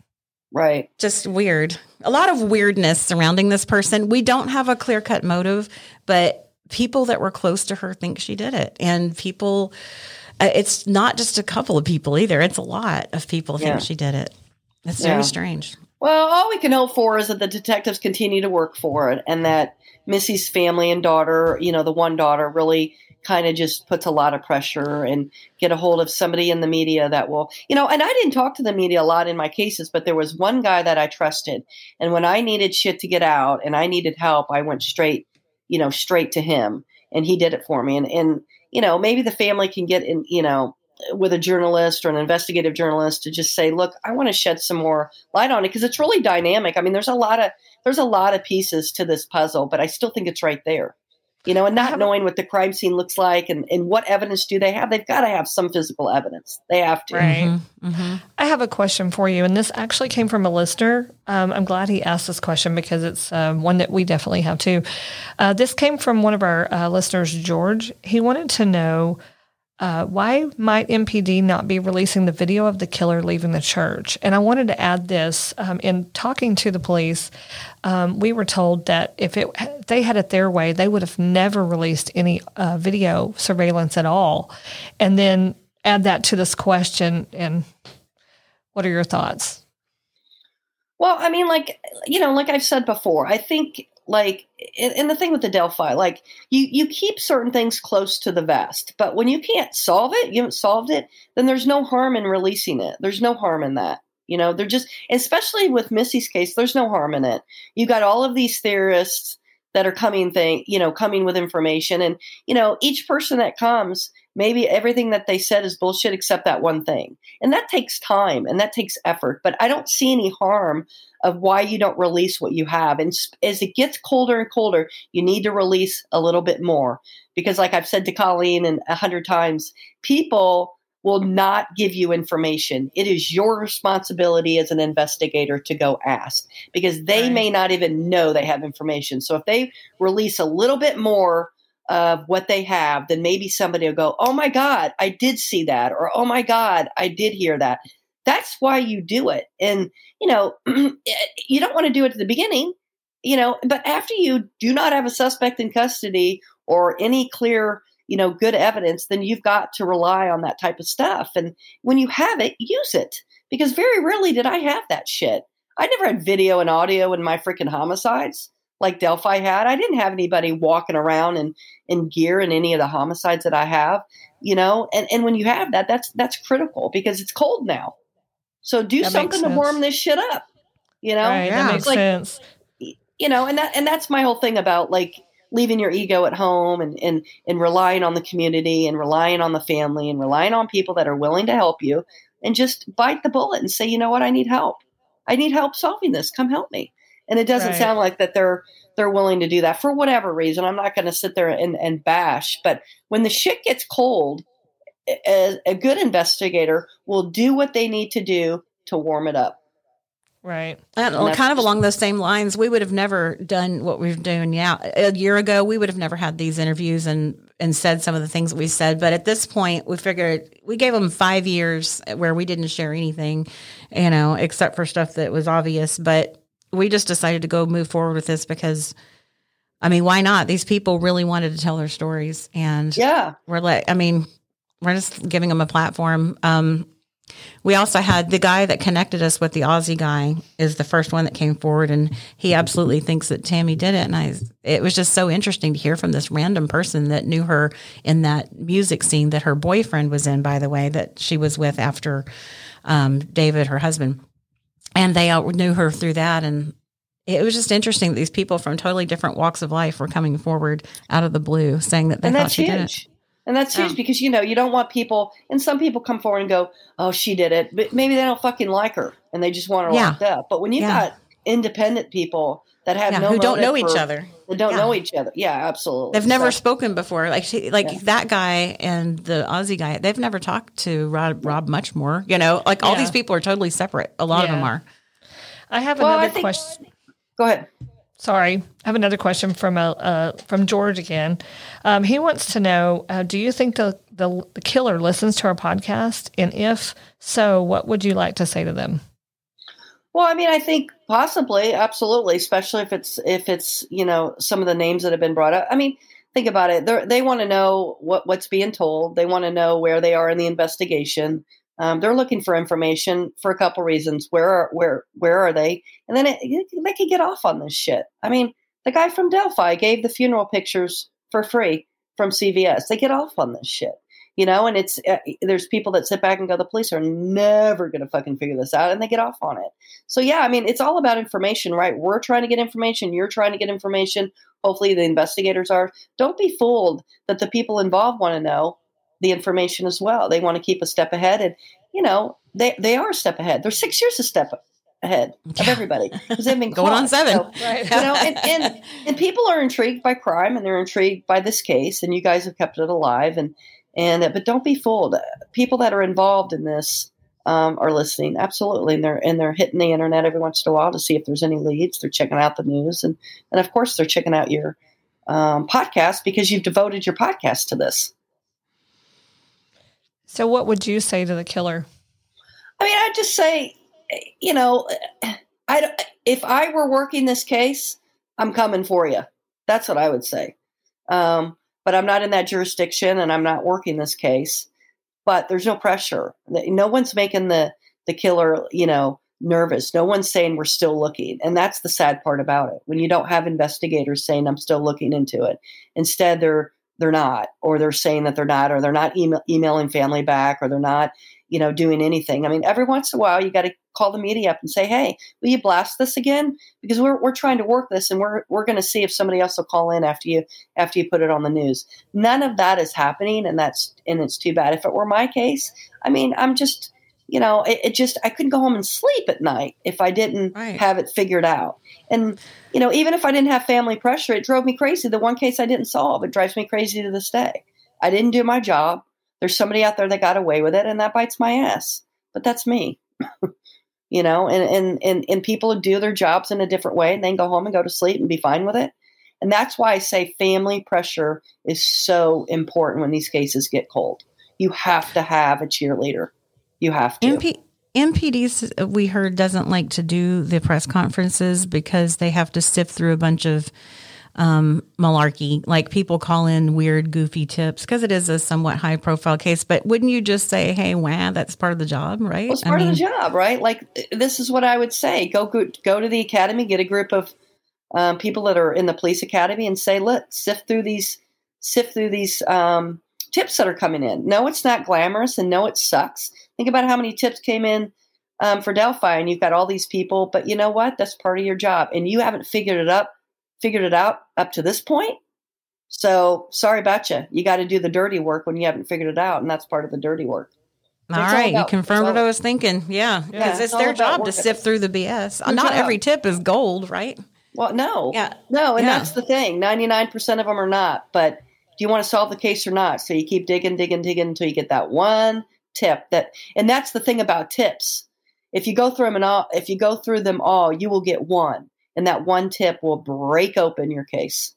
S1: Right.
S2: just weird. A lot of weirdness surrounding this person. We don't have a clear cut motive, but people that were close to her think she did it. And people, uh, it's not just a couple of people either. It's a lot of people
S1: Yeah.
S2: think she did it.
S1: Yeah.
S2: very strange.
S1: Well, all we can hope for is that the detectives continue to work for it and that Missy's family and daughter, you know, the one daughter really kind of just puts a lot of pressure and get a hold of somebody in the media that will, you know, and I didn't talk to the media a lot in my cases, but there was one guy that I trusted. And when I needed shit to get out and I needed help, I went straight, you know, straight to him and he did it for me. And, and, you know, maybe the family can get in, you know, with a journalist or an investigative journalist to just say, look, I want to shed some more light on it because it's really dynamic. I mean, there's a lot of there's a lot of pieces to this puzzle, but I still think it's right there. You know, and not knowing what the crime scene looks like and, and what evidence do they have, they've got to have some physical evidence. They have to.
S3: Right.
S2: hmm
S3: I have a question for you, and this actually came from a listener. Um, I'm glad he asked this question because it's um, one that we definitely have too. Uh, this came from one of our uh, listeners, George. He wanted to know uh, why might MPD not be releasing the video of the killer leaving the church? And I wanted to add this um, in talking to the police. Um, we were told that if it if they had it their way, they would have never released any uh, video surveillance at all. And then add that to this question and what are your thoughts?
S1: Well, I mean, like you know, like I've said before, I think like and and the thing with the Delphi, like you you keep certain things close to the vest, but when you can't solve it, you haven't solved it, then there's no harm in releasing it. There's no harm in that. You know, they're just especially with Missy's case, there's no harm in it. You got all of these theorists that are coming thing, you know, coming with information and you know, each person that comes, maybe everything that they said is bullshit except that one thing. And that takes time and that takes effort, but I don't see any harm of why you don't release what you have. And as it gets colder and colder, you need to release a little bit more because, like I've said to Colleen and a hundred times, people will not give you information. It is your responsibility as an investigator to go ask because they
S3: Right.
S1: may not even know they have information. So if they release a little bit more of what they have, then maybe somebody will go, Oh my God, I did see that. Or, Oh my God, I did hear that. That's why you do it. And, you know, eh, you don't want to do it at the beginning, you know, but after you do not have a suspect in custody or any clear, you know, good evidence, then you've got to rely on that type of stuff. And when you have it, use it. Because very rarely did I have that shit. I never had video and audio in my freaking homicides like Delphi had. I didn't have anybody walking around in, in gear in any of the homicides that I have, you know, and, and when you have that, that's that's critical because it's cold now. So do
S3: That
S1: something to warm this shit up. You know?
S3: right,
S2: Yeah.
S3: that makes
S1: Like-
S3: sense.
S1: you know and that and that's my whole thing about like leaving your ego at home and and and relying on the community and relying on the family and relying on people that are willing to help you and just bite the bullet and say you know what i need help i need help solving this come help me and it doesn't
S3: Right.
S1: sound like that they're they're willing to do that for whatever reason i'm not going to sit there and, and bash but when the shit gets cold a, a good investigator will do what they need to do to warm it up
S3: Right.
S2: And
S1: And
S2: kind of along those same lines, we would have never done what we're doing now. A year ago, we would have never had these interviews and and said some of the things that we said. But at this point, we figured we gave them five years where we didn't share anything, you know, except for stuff that was obvious. But we just decided to go move forward with this because, I mean, why not? These people really wanted to tell their stories, and
S1: yeah
S2: we're like, I mean, we're just giving them a platform. Um, we also had the guy that connected us with the Ozzy guy is the first one that came forward, and he absolutely thinks that Tammy did it. And I, it was just so interesting to hear from this random person that knew her in that music scene that her boyfriend was in, by the way, that she was with after um, David, her husband, and they all knew her through that. And it was just interesting that these people from totally different walks of life were coming forward out of the blue, saying that they
S1: and
S2: thought she did it.
S1: And that's huge
S2: Yeah.
S1: because you know you don't want people, and some people come forward and go, "Oh, she did it," but maybe they don't fucking like her and they just want her
S2: Yeah.
S1: locked up. But when you've
S2: Yeah.
S1: got independent people that have
S2: Yeah,
S1: no
S2: who don't know each other.
S1: That don't
S2: Yeah.
S1: know each other, yeah, absolutely.
S2: They've never
S1: So-
S2: spoken before. Like she, like
S1: Yeah.
S2: that guy and the Ozzy guy. They've never talked to Rob, Rob much more. You know, like all
S3: Yeah.
S2: these people are totally separate. A lot of them are.
S3: I have
S1: Well, I
S3: another
S1: think-
S3: question.
S1: Go ahead.
S3: Sorry, I have another question from a uh, from George again. Um, he wants to know: uh, Do you think the, the the killer listens to our podcast? And if so, what would you like to say to them?
S1: Well, I mean, I think possibly, absolutely, especially if it's if it's you know some of the names that have been brought up. I mean, think about it. They're, they want to know what what's being told. They want to know where they are in the investigation. Um, they're looking for information for a couple reasons. Where are where where are they? And then it, they can get off on this shit. I mean, the guy from Delphi gave the funeral pictures for free from CVS. They get off on this shit, you know. And it's uh, there's people that sit back and go, the police are never going to fucking figure this out, and they get off on it. So yeah, I mean, it's all about information, right? We're trying to get information. You're trying to get information. Hopefully, the investigators are. Don't be fooled that the people involved want to know the information as well. They want to keep a step ahead, and you know they they are a step ahead. They're six years a step ahead of everybody because they've been
S2: going
S1: caught.
S2: on seven.
S1: So, right. You know, and, and and people are intrigued by crime and they're intrigued by this case, and you guys have kept it alive. And and but don't be fooled. People that are involved in this um, are listening absolutely, and they're and they're hitting the internet every once in a while to see if there's any leads. They're checking out the news, and and of course they're checking out your um, podcast because you've devoted your podcast to this.
S3: So, what would you say to the killer?
S1: I mean, I'd just say, you know, I if I were working this case, I'm coming for you. That's what I would say. Um, but I'm not in that jurisdiction, and I'm not working this case. But there's no pressure. No one's making the the killer, you know, nervous. No one's saying we're still looking, and that's the sad part about it. When you don't have investigators saying I'm still looking into it, instead they're they're not, or they're saying that they're not, or they're not email, emailing family back, or they're not, you know, doing anything. I mean, every once in a while, you got to call the media up and say, "Hey, will you blast this again?" Because we're we're trying to work this, and we're we're going to see if somebody else will call in after you after you put it on the news. None of that is happening, and that's and it's too bad. If it were my case, I mean, I'm just you know, it, it, just I couldn't go home and sleep at night if I didn't right. have it figured out. And you know, even if I didn't have family pressure, it drove me crazy. The one case I didn't solve, it drives me crazy to this day. I didn't do my job. There's somebody out there that got away with it, and that bites my ass. But that's me. you know, and, and and and people do their jobs in a different way and then go home and go to sleep and be fine with it. And that's why I say family pressure is so important when these cases get cold. You have to have a cheerleader. You have to.
S2: MP- MPD, we heard, doesn't like to do the press conferences because they have to sift through a bunch of um, malarkey. Like people call in weird, goofy tips because it is a somewhat high profile case. But wouldn't you just say, hey, wow, that's part of the job, right?
S1: Well, it's part I mean, of the job, right? Like, this is what I would say go, go, go to the academy, get a group of um, people that are in the police academy and say, look, sift through these, sift through these um, tips that are coming in. No, it's not glamorous and no, it sucks Think about how many tips came in um, for Delphi, and you've got all these people. But you know what? That's part of your job, and you haven't figured it up, figured it out up to this point. So sorry about you. You got to do the dirty work when you haven't figured it out, and that's part of the dirty work.
S2: All right, all about, you confirmed what I was thinking. Yeah, because yeah, it's, it's their job to sift through the BS. Your Not job. every tip is gold, right?
S1: Well, no, yeah, no, and yeah. that's the thing. Ninety nine percent of them are not. But do you want to solve the case or not? So you keep digging, digging, digging until you get that one tip that and that's the thing about tips if you go through them and all if you go through them all you will get one and that one tip will break open your case.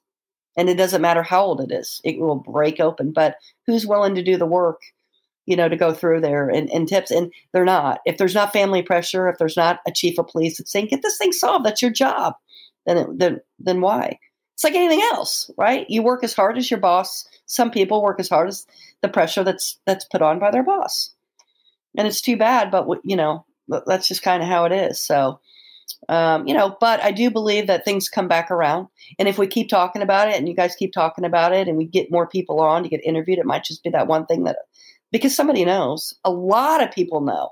S1: And it doesn't matter how old it is it will break open but who's willing to do the work you know to go through there and, and tips? And they're not. If there's not family pressure if there's not a chief of police that's saying get this thing solved that's your job then it, then then why? It's like anything else right? You work as hard as your boss. Some people work as hard as the pressure that's that's put on by their boss. And it's too bad but you know that's just kind of how it is. So um, you know but i do believe that things come back around and if we keep talking about it and you guys keep talking about it and we get more people on to get interviewed it might just be that one thing that because somebody knows a lot of people know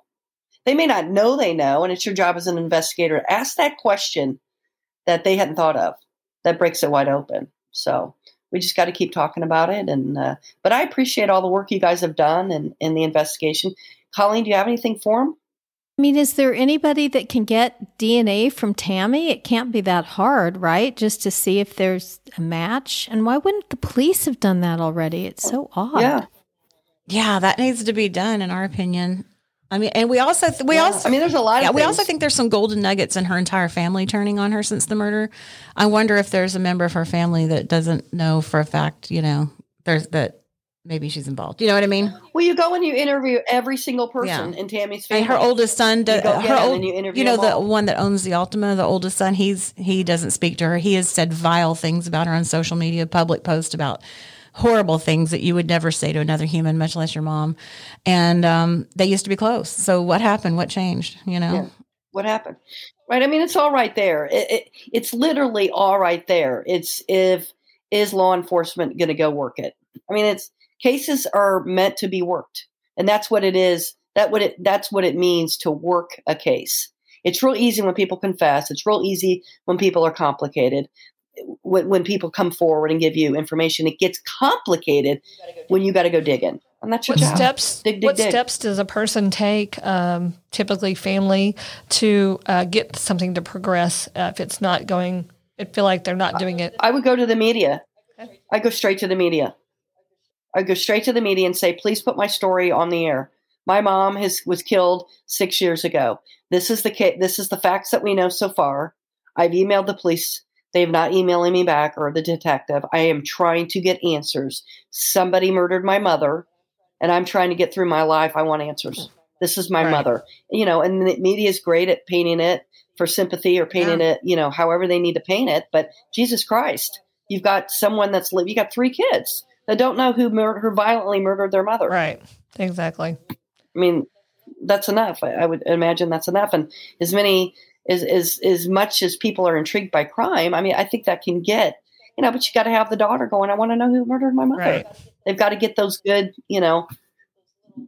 S1: they may not know they know and it's your job as an investigator to ask that question that they hadn't thought of that breaks it wide open so we just got to keep talking about it. And uh, but I appreciate all the work you guys have done and in, in the investigation. Colleen, do you have anything for them?
S4: I mean, is there anybody that can get DNA from Tammy? It can't be that hard, right? Just to see if there's a match. And why wouldn't the police have done that already? It's so odd.
S1: Yeah.
S2: Yeah, that needs to be done, in our opinion. I mean, and we also th- we
S1: Yeah.
S2: also
S1: I mean, there's a lot of
S2: yeah, we also think there's some golden nuggets in her entire family turning on her since the murder. I wonder if there's a member of her family that doesn't know for a fact, you know, there's that maybe she's involved. You know what I mean?
S1: Well, you go and you interview every single person
S2: Yeah.
S1: in Tammy's family.
S2: And her oldest son, does,
S1: You
S2: her old,
S1: and you interview
S2: know, the one that owns the Altima, the oldest son, he's he doesn't speak to her. He has said vile things about her on social media, public posts about horrible things that you would never say to another human, much less your mom. And um, they used to be close. So what happened? What changed? You know?
S1: Yeah. what happened right i mean it's all right there it, it, it's literally all right there it's if is law enforcement going to go work it i mean it's cases are meant to be worked and that's what it is that what it that's what it means to work a case it's real easy when people confess it's real easy when people are complicated when, when people come forward and give you information it gets complicated when you got to go digging and that's your
S3: What
S1: job
S3: steps?
S1: Dig, dig,
S3: what
S1: dig.
S3: steps does a person take, um, typically family, to uh, get something to progress uh, if it's not going? I feel like they're not doing it.
S1: I would go to the media. I go straight to the media. I go straight to the media and say, please put my story on the air. My mom has was killed six years ago. This is the ca- this is the facts that we know so far. I've emailed the police. They have not emailing me back or the detective. I am trying to get answers. Somebody murdered my mother, and I'm trying to get through my life. I want answers. This is my
S3: Right.
S1: mother. You know, and the media is great at painting it for sympathy or painting it, you know, however they need to paint it. But Jesus Christ, you've got someone that's lived. You got three kids that don't know who mur- who violently murdered their mother.
S3: Right. Exactly.
S1: I mean, that's enough. I, I would imagine that's enough. And as many as as as much as people are intrigued by crime, I mean, I think that can get you know. But you got to have the daughter going. I want to know who murdered my mother.
S3: Right.
S1: They've got to get those good, you know,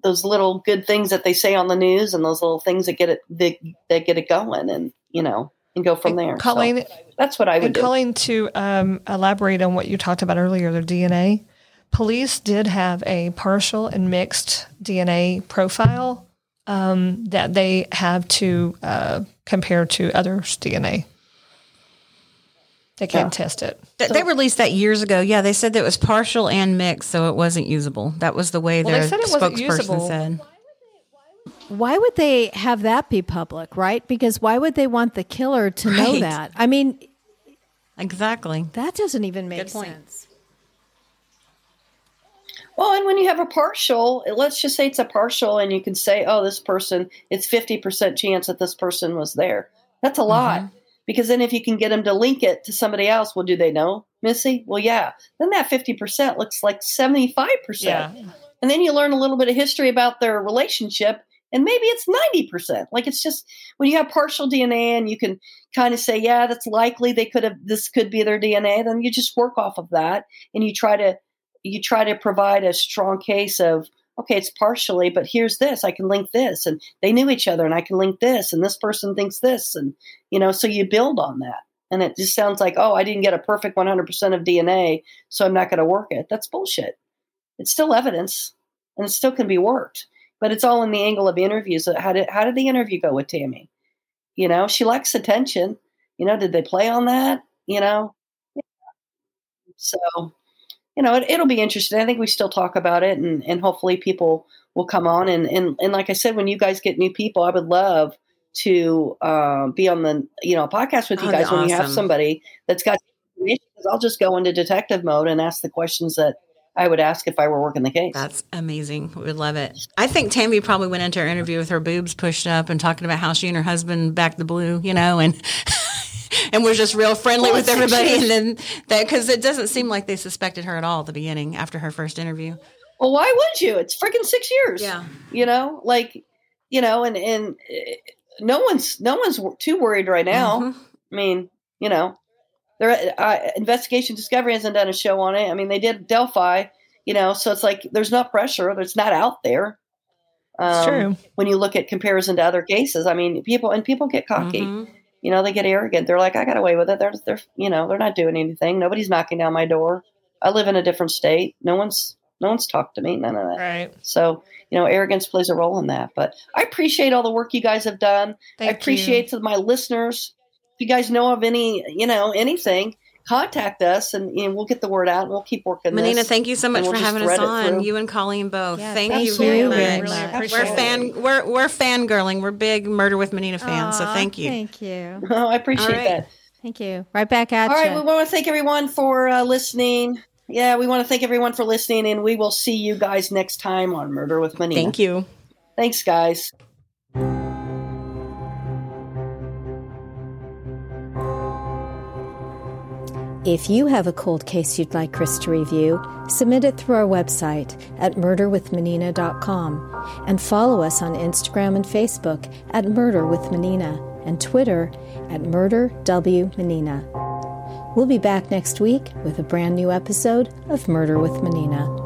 S1: those little good things that they say on the news, and those little things that get it that, that get it going, and you know, and go from there. So
S3: Colleen,
S1: that's what I would
S3: and
S1: do.
S3: Colleen, to um, elaborate on what you talked about earlier, the DNA. Police did have a partial and mixed DNA profile um, that they have to uh, compare to others' DNA. They can
S1: Yeah.
S3: test it.
S2: Th- they released that years ago. Yeah, they said that it was partial and mixed, so it wasn't usable. That was the way
S3: Well, they
S2: their
S3: said it
S2: spokesperson
S3: usable.
S2: said.
S4: Why would they have that be public, right? Because why would they want the killer to know that? I mean,
S2: Exactly.
S4: that doesn't even make
S2: Good point.
S4: sense.
S1: And when you have a partial, let's just say it's a partial, and you can say, "Oh, this person, it's fifty percent chance that this person was there." That's a mm-hmm. lot, because then if you can get them to link it to somebody else, well, do they know Missy? Well, yeah. Then that fifty percent looks like seventy-five
S3: Yeah.
S1: percent, and then you learn a little bit of history about their relationship, and maybe it's ninety percent. Like it's just when you have partial DNA, and you can kind of say, "Yeah, that's likely they could have. This could be their DNA." Then you just work off of that, and you try to you try to provide a strong case of okay it's partially but here's this i can link this and they knew each other and i can link this and this person thinks this and you know so you build on that. And it just sounds like oh i didn't get a perfect 100% of dna so i'm not going to work it. That's bullshit. It's still evidence and it still can be worked but it's all in the angle of interviews. How did how did the interview go with tammy? You know she likes attention. You know did they play on that? You know? So you know, it, it'll be interesting. I think we still talk about it, and, and hopefully people will come on. And, and and like I said, when you guys get new people, I would love to uh, be on the you know podcast with you
S2: Oh,
S1: guys when you have somebody that's got I'll just go into detective mode and ask the questions that I would ask if I were working the case.
S2: That's amazing. We would love it. I think Tammy probably went into her interview with her boobs pushed up and talking about how she and her husband backed the blue, you know, and and was just real friendly with everybody. And then that because it doesn't seem like they suspected her at all at the beginning after her first interview.
S1: well, why would you? It's freaking six years.
S2: Yeah.
S1: you know, like you know, and and uh, no one's no one's too worried right now.
S2: Mhm.
S1: I mean, you know, their uh, investigation discovery hasn't done a show on it. I mean, they did Delphi, you know, so it's like there's not pressure. It's not out there. Um,
S3: It's true.
S1: When you look at comparison to other cases, I mean, people and people get cocky.
S2: Mhm.
S1: You know, they get arrogant. They're like, I got away with it. They're, they're, you know, they're not doing anything. Nobody's knocking down my door. I live in a different state. No one's, no one's talked to me. None of that.
S3: Right.
S1: So, you know, arrogance plays a role in that. But I appreciate all the work you guys have done.
S3: Thank
S1: I appreciate to my listeners. If you guys know of any, you know, anything, contact us, and, and we'll get the word out. and We'll keep working.
S2: Menina,
S1: this,
S2: thank you so much for
S1: we'll just
S2: having us on. You and Colleen both.
S4: Yeah,
S2: thank,
S4: thank
S2: you
S4: you
S2: very
S4: very
S2: much.
S3: Really
S4: much.
S2: We're
S3: it.
S2: fan we're we're fangirling. We're big Murder with Menina fans. so thank you.
S4: Thank you.
S1: Oh, I appreciate
S2: All right.
S1: that.
S4: Thank you. Right back at
S1: All
S4: you.
S1: All right, we want to thank everyone for uh, listening. Yeah, we want to thank everyone for listening, and we will see you guys next time on Murder with Menina.
S2: Thank you.
S1: Thanks, guys.
S4: If you have a cold case you'd like Chris to review, submit it through our website at murderwithmenina.com and follow us on Instagram and Facebook at Murder with Menina and Twitter at Murder W Menina. We'll be back next week with a brand new episode of Murder with Menina.